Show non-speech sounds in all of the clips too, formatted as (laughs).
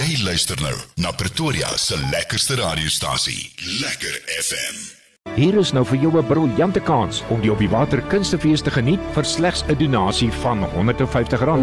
Jy luister nou na Pretoria se lekkerste radiostasie, Lekker FM. Hier is nou vir jou 'n briljante kans om die op die water kunstefees te geniet vir slegs 'n donasie van R150.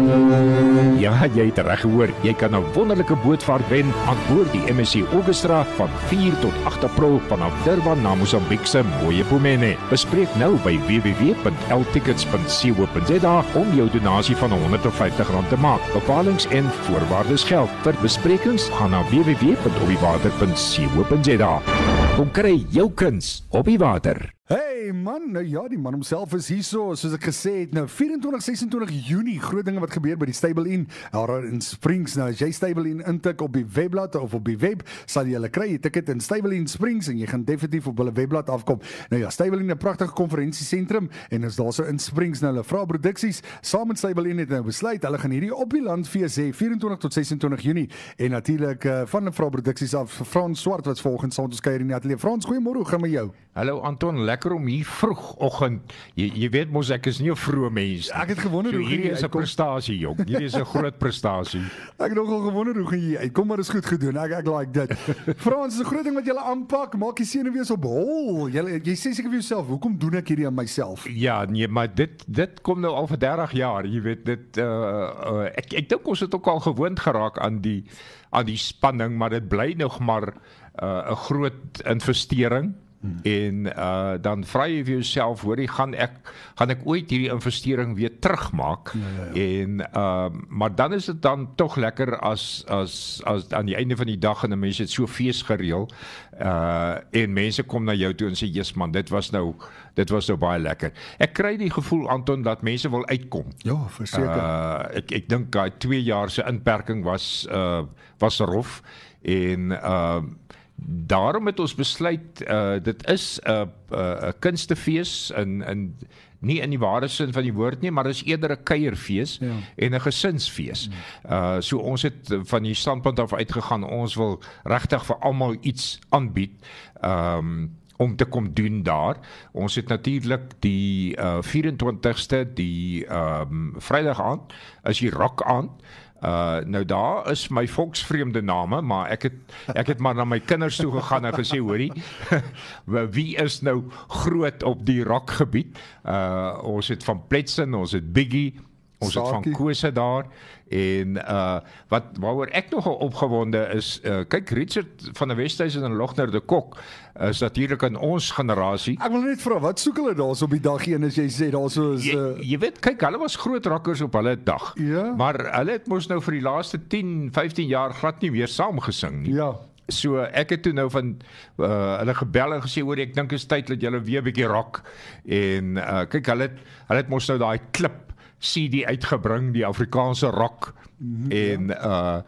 Ja, jy het reg gehoor. Jy kan 'n wonderlike bootvaart wen aan boord die MSC Augusta van 4 tot 8 April vanaf Durban na Mosambiek se mooie Pomene. Bespreek nou by www.ltickets.co.za om jou donasie van R150 te maak. Bepalings en voorwaardes geld. Vir besprekings gaan na www.opiewater.co.za. Kom kry jou kuns op die water. Hey man, nou ja, die man homself is hierso, soos ek gesê het, nou 24 26 Junie, groot dinge wat gebeur by die Stable Inn. Daar in Springs nou, as jy Stable Inn intik op die webblad of op die web, sal jy hulle kry 'n ticket in Stable Inn Springs en jy gaan definitief op hulle webblad afkom. Nou ja, Stable Inn 'n pragtige konferensiesentrum en is daarso in Springs nou hulle vra produksies saam met Stable Inn het nou besluit hulle gaan hierdie op die land fees hê 24 tot 26 Junie en natuurlik uh, van vra produksies af Frans Swart wat volgens ons kuier in die ateljee. Frans, goeiemôre, hoe gaan met jou? Hallo Anton, lekker om hier vroegoggend. Jy jy weet mos ek is nie 'n vroeë mens nie. Ek het gewonder so, hoe hierdie jy is 'n prestasie, jong. Hierdie is 'n groot prestasie. (laughs) Ek het nogal gewonder hoe gaan jy uitkom, maar dis goed gedoen. Ek ek like dit. (laughs) Frans, dis 'n groot ding wat jy aanpak. Maak die senuwees op hol. Jy jy sê seker vir jouself, hoekom doen ek hierdie aan myself? Ja, nee, maar dit dit kom nou al vir 30 jaar. Jy weet dit uh, uh ek ek dink ons het ook al gewoond geraak aan die aan die spanning, maar dit bly nog maar uh 'n groot investering. Hmm. En uh dan vra jy vir jouself, hoorie, gaan ek gaan ek ooit hierdie investering weer terugmaak? Ja, ja, ja. En uh maar dan is dit dan tog lekker as as as aan die einde van die dag en 'n mens het so fees gereël. Uh en mense kom na jou toe en sê, "Jesus man, dit was nou dit was nou baie lekker." Ek kry die gevoel Anton dat mense wil uitkom. Ja, verseker. Uh ek ek dink daai 2 jaar se inperking was uh was rof en uh daarom het ons besluit uh dit is 'n uh, 'n uh, kunstefees in in nie in die ware sin van die woord nie, maar is eerder 'n kuierfees Ja. en 'n gesinsfees. Uh so ons het van die standpunt af uitgegaan ons wil regtig vir almal iets aanbied. Um om te kom doen daar. Ons het natuurlik die uh 24ste die ehm um, Vrydag aand is die rock aand. Uh nou daar is my volksvreemde name, maar ek het ek het maar na my kinders toe gegaan en gesê hoorie, (laughs) wie is nou groot op die rockgebied? Uh ons het van Pletsen, ons het Biggie, ons het van. Kose daar en uh wat waaroor ek nogal opgewonde is, uh kyk Richard van der Westhuizen en Logner de Kok is natuurlik in ons generasie. Ek wil net vra, wat soek hulle daarso op die dag een as jy sê daarso is Jy, uh, jy weet kyk hulle was groot rockers op hulle dag. Ja. Maar hulle het mos nou vir die laaste 10, 15 jaar glad nie weer saam gesing nie. ja. So ek het toe nou van uh, hulle gebel en gesê hoor ek dink dit is tyd dat julle weer 'n bietjie rock en uh, kyk hulle het, hulle het mos nou daai klip CD uitgebring die Afrikaanse rock mm -hmm, en uh,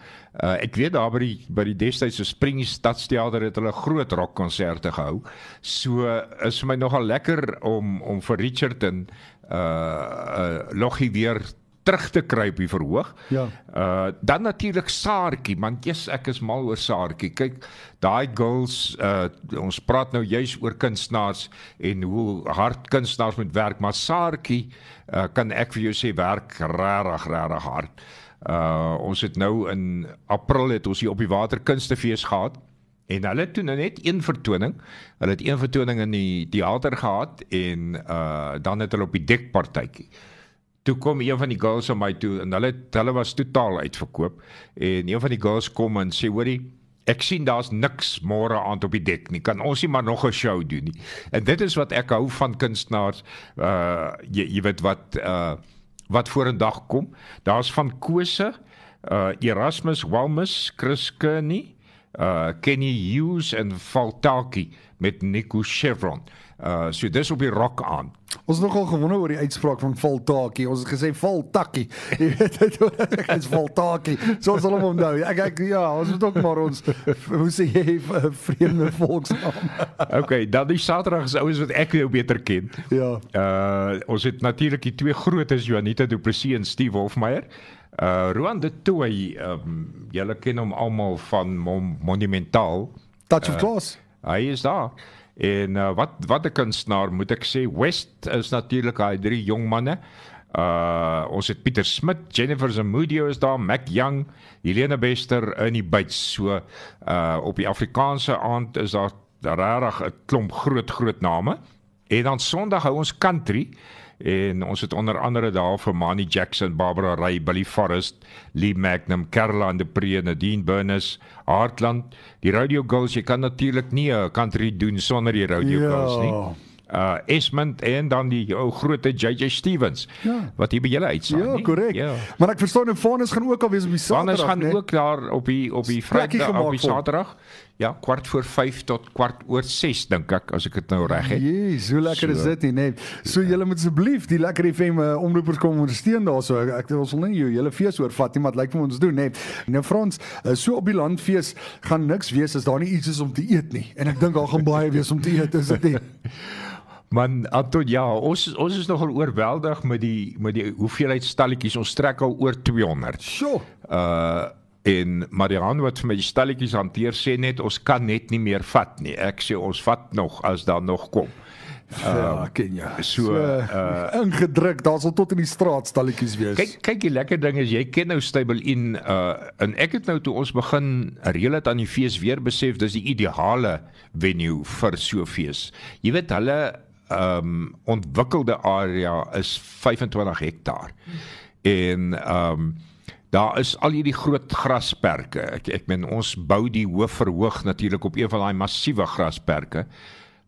uh ek weet daar by die by die destydse Spring Stadsteater het hulle groot rockkonserte gehou. So is vir my nogal lekker om om vir Richard en uh, uh Loggie weer terug te kry op die verhoog. Ja. Uh dan natuurlik Saartjie, want jy's ek is mal oor Saartjie. Kyk, daai girls uh ons praat nou juis oor kunstenaars en hoe hard kunstenaars moet werk, maar Saartjie uh kan ek vir jou sê werk regtig regtig hard. Uh ons het nou in April het ons hier op die water kunstefees gehad. En hulle het toe nou net een vertoning. Hulle het een vertoning in die teater gehad en uh dan het hulle op die dekpartytjie. Toe kom een van die girls aan my toe en hulle hulle was totaal uitverkoop. En een van die girls kom en sê hoorie ek sien daar's niks môre aand op die dek nie. Kan ons nie maar nog 'n show doen nie? En dit is wat ek hou van kunstenaars uh jy, jy weet wat uh wat vorendag kom. Daar's van Kose uh Erasmus Walmus Chris Kearney uh Kenny Hughes en Faltaki met Nico Chevron. Uh so dis op die rock aan Ons het nogal gewonder oor die uitspraak van Valtakie. Ons het gesê Valtakkie. Jy weet dit (laughs) is Valtakie. So ons sal hom onthou. Ek ek ja, ons moet ook maar ons hoe sê jy vreemde volksnaam. (laughs) Okay, dan die Saterdag is ouens wat ek nou beter ken. Ja. Uh ons het natuurlik die twee grootes Juanita Du Plessis en Steve Hofmeyer. Uh Roan de Tooi, um, julle ken hom almal van Mon Monumentaal. Touch of class. Hy is daar. En uh, wat wat 'n kunstenaar moet ek sê, West is natuurlik daai drie jong manne. Uh ons het Pieter Smit, Jennifer Zamudio is daar, Mac Young, Helena Bester in die byts. So uh op die Afrikaanse aand is daar regtig 'n klomp groot groot name. En dan Sondag hou ons country en ons het onder andere daar vir Manny Jackson, Barbara Ray, Billy Forrest, Lee Magnum, Caroline de Pre, Nadine Burness, Heartland, die Radio Girls. Jy kan natuurlik nie 'n country doen sonder die Radio Ja. Girls nie. Uh Esmond en dan die ou groot JJ Stevens Ja. wat hier by julle uitsaai Ja, korrek. Ja. Maar ek verstaan en Vanus gaan ook al wees op die Saterdag. Anders gaan né? ook daar op die op die Vrydag op die. Saterdag. Ja, kwart voor 5 tot kwart oor 6 dink ek as ek dit nou reg het. Jees, hoe lekker is So. dit nie, nee. So julle moet asseblief die lekker FM uh, omroepers kom ondersteun daarso. Ek, ek ons wil nie jou hele fees oorvat nie, maar dit lyk vir ons doen, nee. Nou Frans, uh, so op die landfees gaan niks wees as daar nie iets is om te eet nie. En ek dink daar gaan baie wees om te eet, is dit nie? (laughs) Man, Anton, ja, ons ons is nogal oorweldig met die met die hoeveelheid stalletjies. Ons trek al oor 200. Sjoe. Uh en Marian wat vir my die stalletjies hanteer sê net ons kan net nie meer vat nie. Ek sê ons vat nog as daar nog kom. Ja, ken jy. so, so uh, ingedruk, daar sal tot in die straat stalletjies wees. Kyk kyk die lekker ding is jy ken nou Stable in uh en ek het nou toe ons begin reël dit aan die fees weer besef dis die ideale venue vir so fees. Jy weet hulle um ontwikkelde area is 25 hektaar. En um daar is al hierdie groot grasperke. Ek ek meen ons bou die hoof verhoog natuurlik op een van daai massiewe grasperke.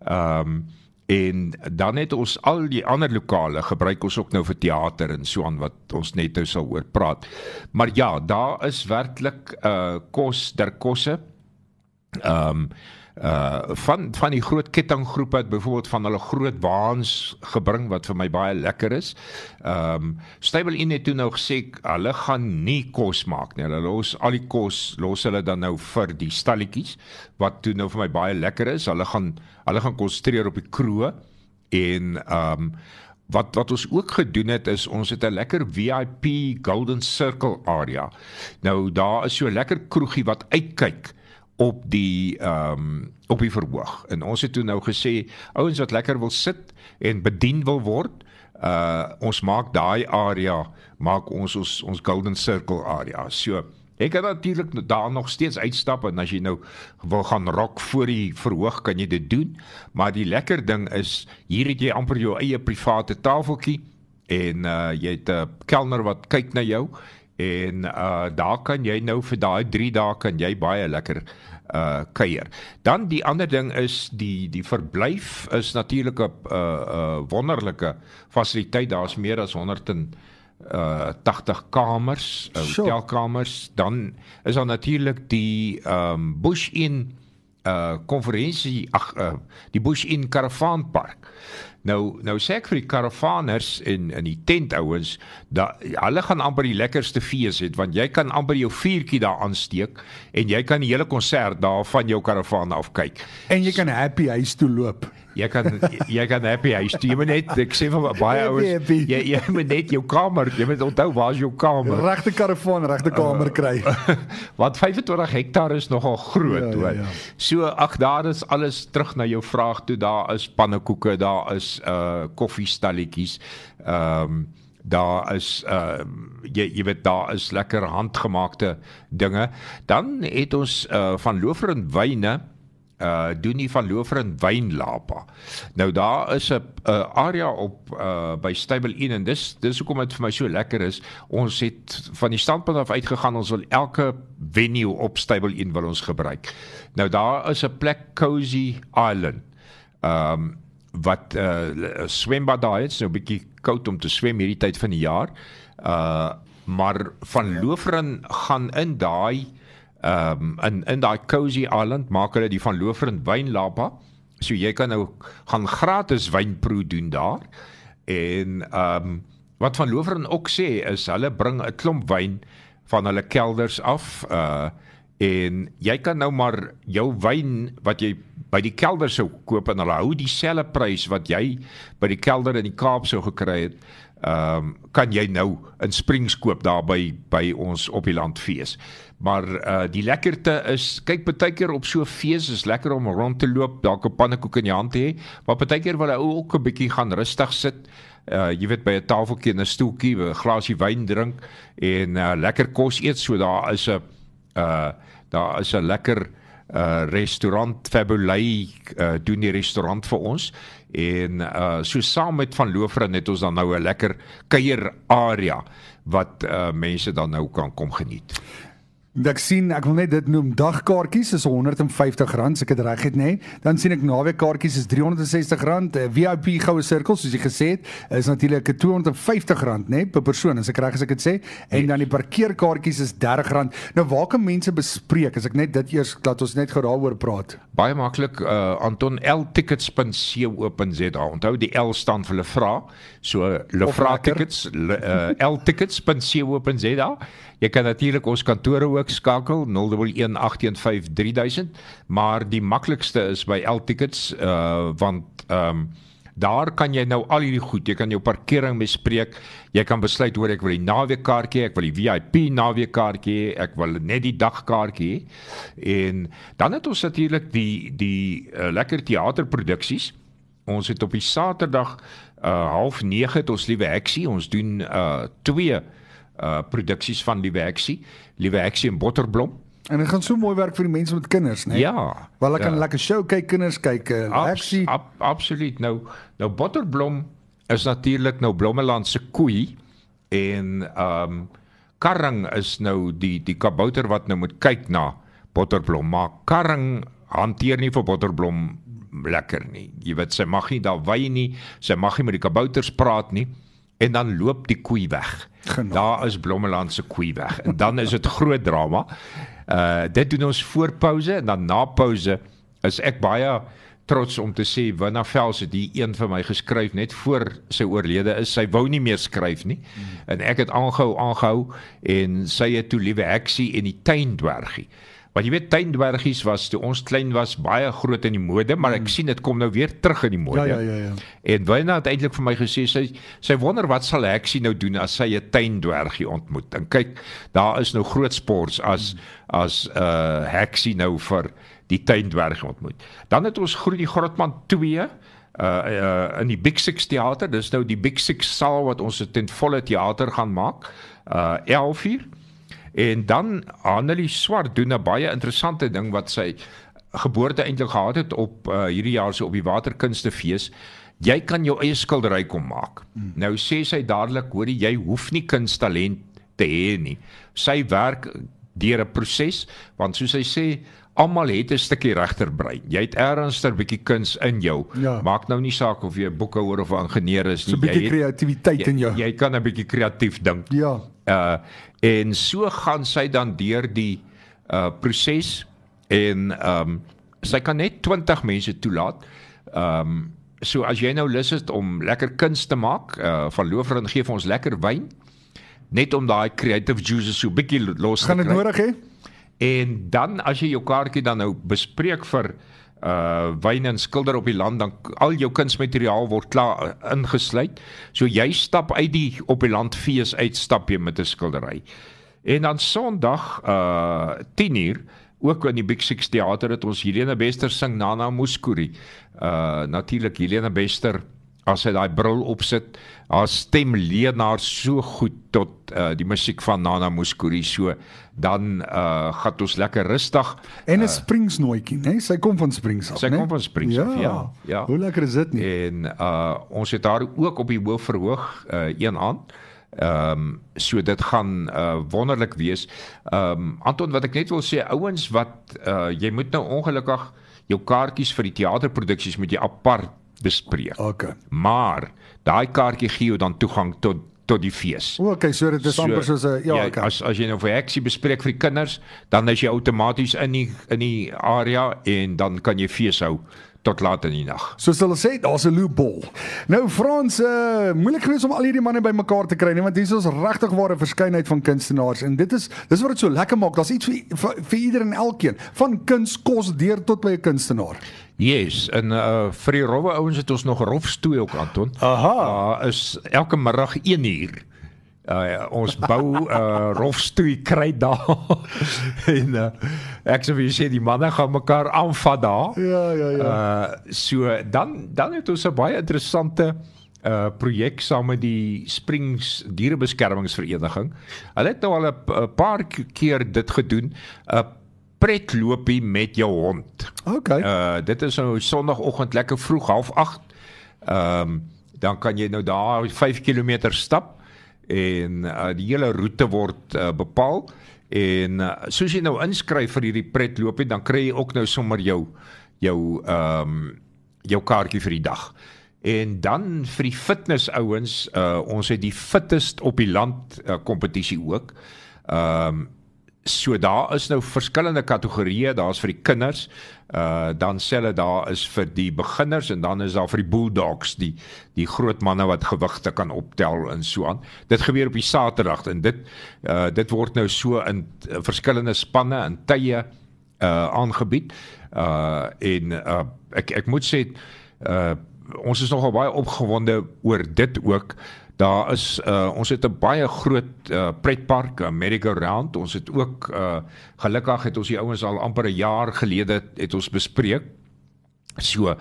Um en dan het ons al die ander lokale gebruik ons ook nou vir teater en so aan wat ons net nou sal oor praat. Maar ja, daar is werklik uh kos der kosse. Ehm uh van van die groot kettinggroepe het byvoorbeeld van hulle groot waans gebring wat vir my baie lekker is. Ehm um, Stable Inn het toe nou gesê hulle gaan nie kos maak nie. Hulle los al die kos los hulle dan nou vir die stalletjies wat toe nou vir my baie lekker is. Hulle gaan hulle gaan konsentreer op die kroë en ehm um, wat wat ons ook gedoen het is ons het 'n lekker VIP Golden Circle area. Nou daar is so 'n lekker kroegie wat uitkyk op die ehm um, op die verhoog. En ons het toe nou gesê ouens wat lekker wil sit en bedien wil word, uh ons maak daai area maak ons ons ons Golden Circle area. So Jy kan natuurlik daar nog steeds uitstap en as jy nou wil gaan rock voor die verhoog kan jy dit doen, maar die lekker ding is hier het jy amper jou eie private tafeltjie en uh jy het 'n kelner wat kyk na jou en uh daar kan jy nou vir daai 3 dae kan jy baie lekker uh kuier. Dan die ander ding is die die verblyf is natuurlik 'n uh, uh wonderlike fasiliteit. Daar's meer as 100 en uh 80 kamers, uh, Sure. hotelkamers. Dan is daar natuurlik die ehm um, Bush Inn uh konferensie ag uh, die Bush Inn karavaanpark. Nou nou sê ek vir die karavaners en in die tentouens dat hulle gaan amper die lekkerste fees hê want jy kan amper jou vuurtjie daar aansteek en jy kan die hele konsert daar van jou karavaan af kyk. En jy kan happy huis toe loop. Jy kan jy kan happy huis toe. Jy moet net ek sê vir baie ouens happy. jy jy moet net jou kamer, jy moet onthou waar is jou kamer. Regte karavaan, regte kamer kry. (laughs) Want 25 hektaar is nogal groot Ja, ja, hoor. ja. So ag daar is alles terug na jou vraag toe. Daar is pannekoeke, daar is uh koffiestalletjies. Ehm um, daar is ehm jy jy weet daar is lekker handgemaakte dinge. Dan het ons uh van Lofer en Wyne uh doen nie van Lofer en Wynlapa. Nou daar is 'n uh, area op uh by Stable Inn en dis dis hoekom dit vir my so lekker is. Ons het van die standpunt af uitgegaan ons wil elke venue op Stable Inn wil ons gebruik. Nou daar is 'n plek Cozy Island. Um wat uh swembad daar is, nou 'n bietjie koud om te swem hierdie tyd van die jaar. Uh maar van Loferin gaan in daai ehm um, in in daai Cozy Island maak hulle die van Loferin wynlapa. So jy kan nou gaan gratis wynproe doen daar. En ehm um, wat van Loferin ook sê is hulle bring 'n klomp wyn van hulle kelders af. Uh en jy kan nou maar jou wyn wat jy by die kelder sou koop en hulle hou dieselfde prys wat jy by die kelder in die Kaap sou gekry het. Ehm um, kan jy nou in Springs koop daar by by ons op die landfees. Maar uh die lekkerte is kyk baie keer op so 'n fees is lekker om rond te loop, dalk 'n pannekoek in die hand te hê, maar baie keer wil hy ook 'n bietjie gaan rustig sit. uh jy weet by 'n tafeltjie en 'n stoeltjie, 'n glasie wyn drink en uh lekker kos eet. So daar is 'n uh daar is 'n lekker uh restaurant Fabulay uh doen die restaurant vir ons en uh so saam met van Loofren het ons dan nou 'n lekker kuier area wat uh mense dan nou kan kom geniet. Ek sien ek wil net dit noem dagkaartjies is R150 as ek dit reg het nê. Dan sien ek naweekkaartjies is R360, eh, VIP goue sirkel soos jy gesê het is natuurlik R250 nê per persoon as ek reg as ek dit sê en dan die parkeerkaartjies is R30. Nou waar kan mense bespreek as ek net dit eers laat ons net gou daaroor praat. Baie maklik uh Anton ltickets.co.za. Onthou die L staan vir Lefra. So Lefra tickets uh, ltickets.co.za. Jy kan natuurlik ons kantore ook skakel 0118153000, maar die maklikste is by Ltickets uh want ehm um, daar kan jy nou al hierdie goed, jy kan jou parkering bespreek. Jy kan besluit hoor ek wil die naweekkaartjie, ek wil die VIP naweekkaartjie, ek wil net die dagkaartjie. En dan het ons natuurlik die die uh, lekker teaterproduksies. Ons het op die Saterdag uh 09:30 het ons liewe Heksie, ons doen uh twee uh produksies van Liewe Heksie, Liewe Heksie en Botterblom. En dit gaan so mooi werk vir die mense met kinders, né? Ja. Wel hulle kan ja. lekker show kyk, kinders kyk, uh, Abs, Heksie. ab, absoluut. Nou nou Botterblom is natuurlik nou Blommeland se koei en ehm um, Karring is nou die die kabouter wat nou moet kyk na Botterblom, maar Karring hanteer nie vir Botterblom lekker nie. Jy weet sy mag nie daar wy nie, sy mag nie met die kabouters praat nie en dan loop die koei weg. Genade. Daar is Blommeland se koei weg en dan is dit groot drama. Uh dit doen ons voor pouse en dan na pouse is ek baie trots om te sê Winna Vels het hier een vir my geskryf net voor sy oorlede is. Sy wou nie meer skryf nie. Mm. En ek het aangehou aangehou en sy het toe liewe Heksie en die tuindwergie. Want jy weet tuindwergies was toe ons klein was baie groot in die mode, maar ek sien dit kom nou weer terug in die mode. Ja ja ja ja. En Wynand het eintlik vir my gesê sy sy wonder wat sal Heksie nou doen as sy 'n tuindwergie ontmoet. En kyk, daar is nou groot sports as as 'n uh, Heksie nou vir die tuindwergie ontmoet. Dan het ons Groet die Grotman 2 uh uh in die Big Six teater. Dis nou die Big Six saal wat ons ten volle teater gaan maak. Uh 11 uur. En dan Annelie Swart doen 'n baie interessante ding wat sy geboorte eintlik gehad het op uh, hierdie jaar se op die Waterkunstefees. Jy kan jou eie skildery kom maak. Hmm. Nou sê sy dadelik, hoorie, jy hoef nie kunsttalent te hê nie. Sy werk deur 'n proses want soos sy sê, almal het 'n stukkie regterbrein. Jy het ergens 'n bietjie kuns in jou. Ja. Maak nou nie saak of jy 'n boekhouer of 'n ingenieur is nie. So 'n bietjie Jy het- kreatiwiteit in jou. Jy, jy kan 'n bietjie kreatief dink. Ja. Uh en so gaan sy dan deur die uh proses en ehm um, sy kan net 20 mense toelaat. Ehm um, so as jy nou lus het om lekker kuns te maak, uh van Loofren gee vir ons lekker wyn net om daai creative juices so bietjie los Gaan te dit kry. nodig hê? En dan as jy jou kaartjie dan nou bespreek vir uh wyn en skilder op die land dan al jou kunsmateriaal word klaar uh, ingesluit. So jy stap uit die op die land fees uit stap jy met 'n skildery. En dan Sondag uh 10uur ook in die Big Six teater het ons Helena Bester sing Nana Muskuri. Uh natuurlik Helena Bester as sy daai bril opsit, haar stem leen haar so goed tot uh die musiek van Nana Muskuri so dan uh gaan ons lekker rustig En 'n Springs nooitjie, né? Sy kom van Springs af, Sy né? kom van Springs af, ja, ja. Hoe lekker is dit nie? En uh ons het daar ook op die hoof verhoog uh een aand. Ehm um, so dit gaan uh wonderlik wees. Ehm um, Anton wat ek net wil sê ouens wat uh jy moet nou ongelukkig jou kaartjies vir die teaterproduksies moet jy apart bespreek. Okay. Maar daai kaartjie gee jou dan toegang tot tot die fees. O, okay, so dit is amper soos 'n ja, jy, okay. as as jy nou vir heksie bespreek vir die kinders, dan is jy outomaties in die in die area en dan kan jy fees hou tot laat in die nag. Soos hulle sê, daar's 'n loophole. Nou Frans, uh moeilik geweest om al hierdie manne bymekaar te kry, nee, want hier is ons regtig ware verskeidenheid van kunstenaars en dit is dis wat dit so lekker maak. Daar's iets vir vir, vir ieder en elkeen, van kuns, kos deur tot by 'n kunstenaar. Yes, en uh vir die rowwe ouens het ons nog rofstoei ook Anton. Aha. Uh, is elke middag 1 uur. Uh, ons bou uh (laughs) rofstoei kry daar. (laughs) en uh, ek sê vir jy sê die manne gaan mekaar aanvat daar. Ja, ja, ja. Uh so dan dan het ons 'n baie interessante uh projek saam met die Springs Dierebeskermingsvereniging. Hulle het nou al 'n paar keer dit gedoen. 'n Pretlopie met jou hond. Okay. Uh dit is nou Sondagoggend lekker vroeg, 08:30. Ehm um, dan kan jy nou daar 5 km stap en uh, die hele roete word uh, bepaal en uh, soos jy nou inskryf vir hierdie pretloopie dan kry jy ook nou sommer jou jou ehm um, jou kaartjie vir die dag. En dan vir die fitness ouens, uh, ons het die fittest op die land uh, kompetisie ook. Ehm um, so daar is nou verskillende kategorieë, daar's vir die kinders, uh dan sê hulle daar is vir die beginners en dan is daar vir die bulldogs, die die groot manne wat gewigte kan optel en so aan. Dit gebeur op die Saterdag en dit uh dit word nou so in uh, verskillende spanne en tye uh aangebied. Uh en uh ek ek moet sê uh ons is nogal baie opgewonde oor dit ook. Daar is uh ons het 'n baie groot uh pretpark, America Round. Ons het ook uh gelukkig het ons die ouens al amper 'n jaar gelede het ons bespreek. So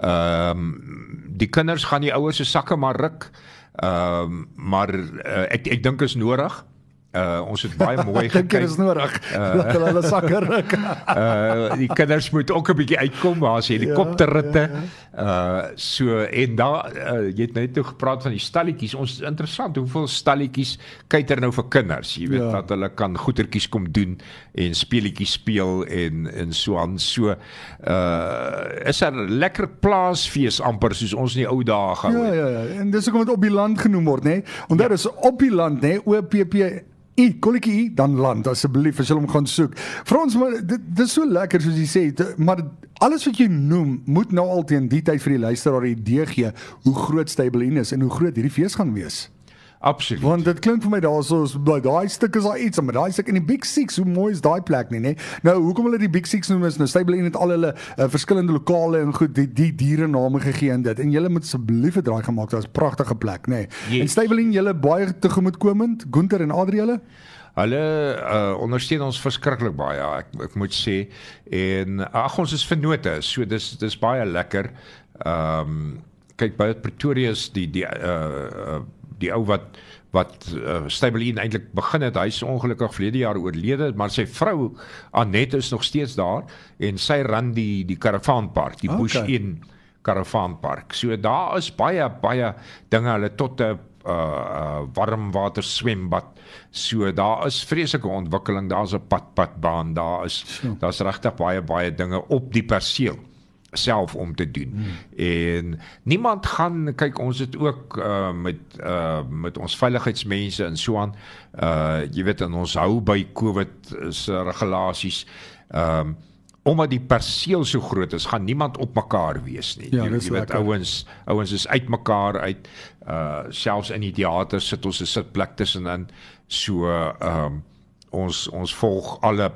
ehm um, die kinders gaan die ouers se sakke maar ruk. Ehm um, maar uh, ek ek dink is nodig. Uh ons het baie mooi (laughs) gekyk. Dit is nodig. Uh, dat hulle hulle sakke (laughs) ruk. uh die kinders moet ook 'n bietjie uitkom, daar's helikopterritte. Ja, ja, ja. Uh so en daar uh, jy het net toe gepraat van die stalletjies. Ons interessant hoeveel stalletjies kyk er nou vir kinders. Jy weet ja. dat hulle kan goetertjies kom doen en speletjies speel en en so aan. So uh is 'n lekker plaasfees amper soos ons in die ou dae gehou het. Ja ja ja. En dis hoekom dit op die land genoem word, nê? Want ja. daar is op die land, nê, OPP U kolletjie dan land asseblief as jy hom gaan soek. Vir ons maar dit dis so lekker soos jy sê, maar alles wat jy noem moet nou al teen die tyd vir die luisteraar 'n idee gee hoe groot Stabelin is en hoe groot hierdie fees gaan wees. Absoluut. Want dit klink vir my daar so by daai stuk is daar iets, maar daai stuk in die Big 6, hoe mooi is daai plek nie, nê? Nou, hoekom hulle die Big 6 noem is nou Stable Inn het al hulle uh, verskillende lokale en goed die, die diere name gegee en dit. En julle moet asseblief 'n draai gemaak, daar's 'n pragtige plek, nê? Yes. En Stable Inn julle baie tegemoetkomend, Gunter en Adriele? Hulle uh, ondersteun ons verskriklik baie, ek ek moet sê. En ag ons is vennote, so dis dis baie lekker. Ehm um, kyk by Pretoria is die die uh, uh die ou wat wat uh, Stabelin eintlik begin het, hy's ongelukkig verlede jaar oorlede, maar sy vrou Annette is nog steeds daar en sy ran die die karavaanpark, die okay. Bush Inn karavaanpark. So daar is baie baie dinge hulle tot 'n uh, uh warm water swembad. So daar is vreeslike ontwikkeling, daar's 'n padpadbaan, daar is sure. daar's regtig baie baie dinge op die perseel self om te doen. Hmm. En niemand gaan kyk ons het ook uh met uh met ons veiligheidsmense en so aan uh jy weet en ons hou by COVID se regulasies. Ehm um, omdat die perseel so groot is, gaan niemand op mekaar wees nie. Ja, jy, jy weet ouens ouens is uitmekaar uit uh selfs in die teater sit ons 'n sitplek tussenin. So ehm um, ons ons volg alle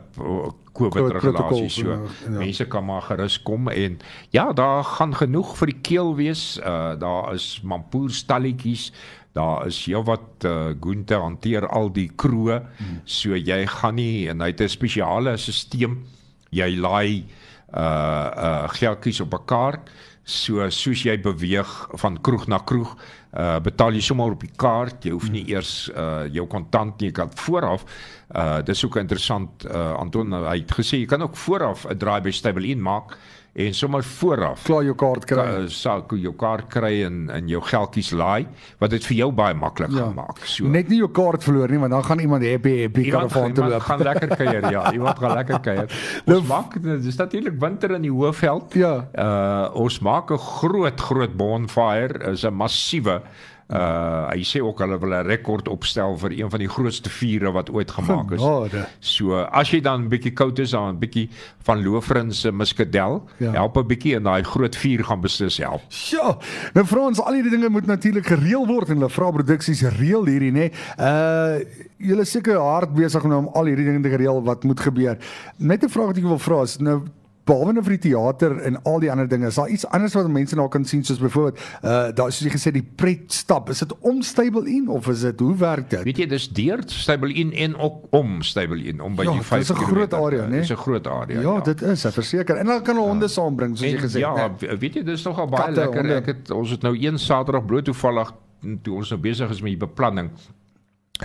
COVID regulasies so. Ja, ja. Mense kan maar gerus kom en ja, daar gaan genoeg vir die keel wees. Uh daar is mampoer stalletjies. Daar is heel wat uh Gunther hanteer al die kroe. Hmm. So jy gaan nie en hy het 'n spesiale stelsel. Jy laai uh uh geldjies op 'n kaart. So soos jy beweeg van kroeg na kroeg, uh betaal jy sommer op die kaart. Jy hoef nie hmm. eers uh jou kontant nie, jy kan vooraf Uh dis ook interessant uh Anton hy het gesê jy kan ook vooraf 'n draai by Stable in maak en sommer vooraf klaar jou kaart kry. Jy jou kaart kry en en jou geldjies laai wat dit vir jou baie maklik ja. gemaak. So net nie jou kaart verloor nie want dan gaan iemand happy happy karavaan toe loop. gaan lekker kuier ja. (laughs) Iemand gaan lekker kuier. Ons maak dis natuurlik winter in die Hoëveld. Ja. Uh ons maak 'n groot groot bonfire, is 'n massiewe Uh hy sê ook hulle wil 'n rekord opstel vir een van die grootste vure wat ooit gemaak is. Genade. So as jy dan 'n bietjie koud is, dan 'n bietjie van Lofrens se muskadel, ja. help 'n bietjie en daai groot vuur gaan beslis help. Sjoe. Nou Frans, al hierdie dinge moet natuurlik gereël word en hulle vra produksies reël hierdie nê. Uh julle seker hard besig om al hierdie dinge te reël wat moet gebeur. Net 'n vraag wat ek wil vra is nou behalwe nou vir die teater en al die ander dinge, is daar iets anders wat mense nou kan sien soos byvoorbeeld uh daar soos jy gesê die pret stap. Is dit om Stable In of is dit hoe werk dit? Weet jy, dis deur Stable In en ook om Stable In om by Ja, die dit 5 is 'n groot area, né? Dis 'n groot area. Ja, dit is, ek verseker. En dan kan hulle honde saambring soos jy En gesê ja, het. we- weet jy dis nogal baie Katte, lekker. honde. Ek het ons het nou een Saterdag bloot toevallig toe ons nou besig is met die beplanning.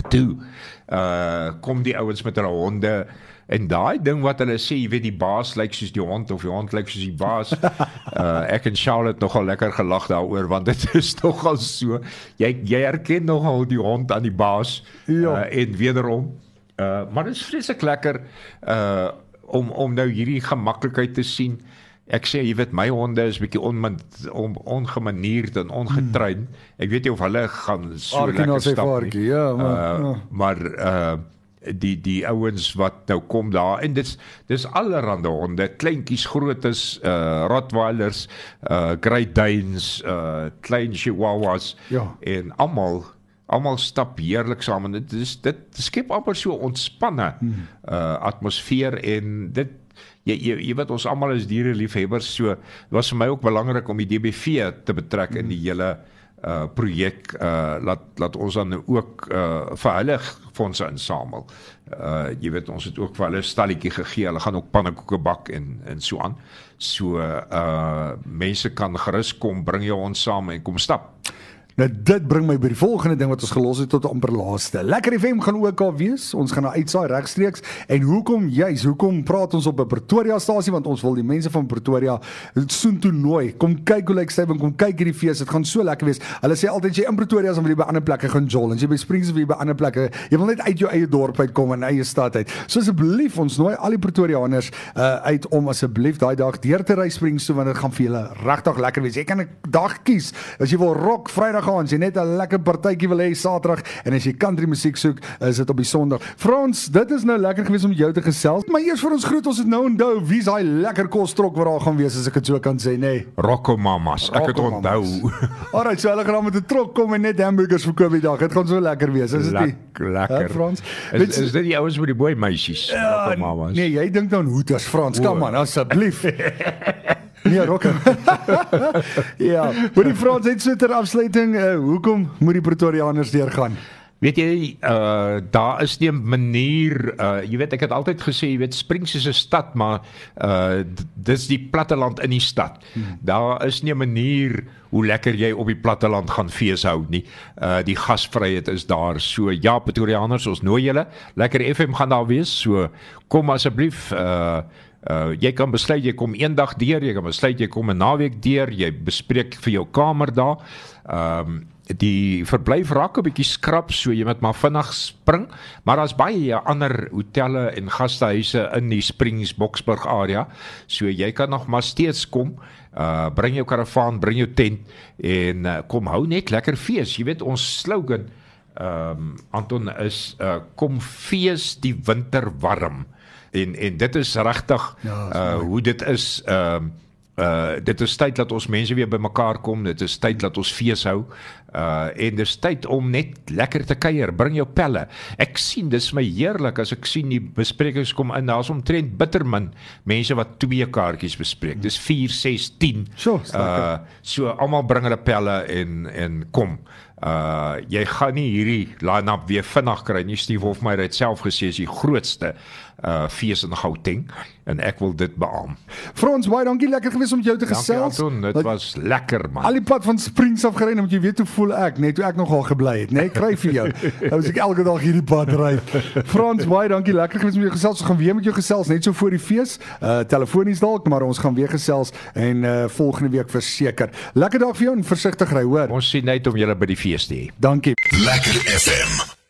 Toe uh kom die ouens met hulle honde en daai ding wat hulle sê, jy weet die baas lyk soos die hond of die hond lyk soos die baas. (laughs) uh ek en Charlotte nogal lekker gelag daaroor want dit is (laughs) nogal so. Jy jy herken nogal die hond aan die baas. Ja. Uh, en wederom uh maar dit is vreeslik lekker uh om om nou hierdie gemaklikheid te sien. Ek sê jy weet my honde is bietjie onman on, ongemanierd en ongetrein. Hmm. Ek weet nie of hulle gaan so Aarkie na lekker stap nie. varkie, ja, maar- uh, ja. maar uh die die ouens wat nou kom daar en dit's dis allerhande honde, kleintjies, grootes, uh Rottweilers, uh Great Danes, uh klein Chihuahuas Ja. en almal almal stap heerlik saam en dit is dit skep amper so ontspanne hmm. uh atmosfeer en dit jy jy, jy weet ons almal is diere liefhebbers so was vir my ook belangrik om die DBV te betrek hmm. in die hele uh projek uh laat laat ons dan ook uh vir hulle fondse insamel. Uh jy weet ons het ook vir hulle stalletjie gegee. Hulle gaan ook pannekoeke bak en en so aan. So uh mense kan gerus kom, bring jou ons saam en kom stap. Nou dit bring my by die volgende ding wat ons gelos het tot amper laaste. Lekker FM gaan ook al wees. Ons gaan nou uitsaai regstreeks. En hoekom juis? Hoekom praat ons op 'n Pretoria stasie want ons wil die mense van Pretoria soontoe nooi. Kom kyk hoe lyk Stuyven, kom kyk hierdie fees. Dit gaan so lekker wees. Hulle sê altyd jy in Pretoria dan wil jy by ander plekke gaan jol. En as jy by Springs of jy by ander plekke, jy wil net uit jou eie dorp uitkom en eie stad uit. So asseblief ons nooi al die Pretoriaaners uh, uit om asseblief daai dag deur te ry Springs toe want dit gaan vir julle regtig lekker wees. Jy kan 'n dag kies. As jy wil rock Vrydag gaan, as jy net 'n lekker partytjie wil hê Saterdag en as jy country musiek soek, is dit op die Sondag. Frans, dit is nou lekker gewees om jou te gesels. Maar eers vir ons groet, ons het nou onthou wie's daai lekker kostrok wat daar gaan wees as ek dit so kan sê, nê. Nee. Rocco Mamas. Ek het Rocco onthou. Alright, so hulle gaan met 'n trok kom en net hamburgers verkoop die dag. Dit gaan so lekker wees, is dit nie? Lek, lekker. Hè, Frans? Is, Weet jy- is dit die ouens met die boy meisies? Rocco Mamas. Nee, jy dink dan hoeters Frans. Kom O. aan, asseblief. (laughs) Nee, rokke. (laughs) ja, maar die Frans het so ter afsluiting, uh, hoekom moet die Pretoriaaners deurgaan? Weet jy, uh daar is nie 'n manier uh jy weet ek het altyd gesê jy weet Springs is 'n stad maar uh dis die platteland in die stad. Hmm. Daar is nie 'n manier hoe lekker jy op die platteland gaan fees hou nie. Uh die gasvryheid is daar. So ja, Pretoriaaners, ons nooi julle. Lekker FM gaan daar wees. So kom asseblief uh Uh jy kan besluit jy kom eendag deur, jy kan besluit jy kom 'n naweek deur, jy bespreek vir jou kamer daar. Ehm um, die verblyf raak 'n bietjie skrap, so jy moet maar vinnig spring, maar daar's baie ander hotelle en gastehuise in die Springs Boksburg area. So jy kan nog maar steeds kom. Uh bring jou karavaan, bring jou tent en uh, kom hou net lekker fees. Jy weet ons slogan ehm um, Anton is uh kom fees die winter warm. En en dit is regtig Ja, dis uh hoe dit is ehm um, uh dit is tyd dat ons mense weer bymekaar kom. Dit is tyd dat ons fees hou. Uh en dis tyd om net lekker te kuier. Bring jou pelle. Ek sien dis my heerlik as ek sien die besprekings kom in. Daar's omtrent bittermin mense wat twee kaartjies bespreek. Dis 4, 6, 10. Sjoe, is lekker. Uh so almal bring hulle pelle en en kom. Uh jy gaan nie hierdie line-up weer vinnig kry nie. Steve Hofmeyer het self gesê is die grootste uh fees in Gauteng en ek wil dit beamoen. Frans, baie dankie, lekker gewees om met jou te Dankie gesels. Anton, dit Want was lekker man. Al die pad van Springs af gery, dan moet jy weet hoe voel ek, net hoe ek nogal gebly het, né? Nee, kry vir jou. (laughs) Nou as ek elke dag hierdie pad ry. Frans, baie dankie, lekker gewees om met jou gesels. Ons gaan weer met jou gesels net so voor die fees. Uh telefonies dalk, maar ons gaan weer gesels en uh volgende week verseker. Lekker dag vir jou en versigtig ry, hoor. Ons sien uit om julle by die fees te hê. Dankie. Lekker FM.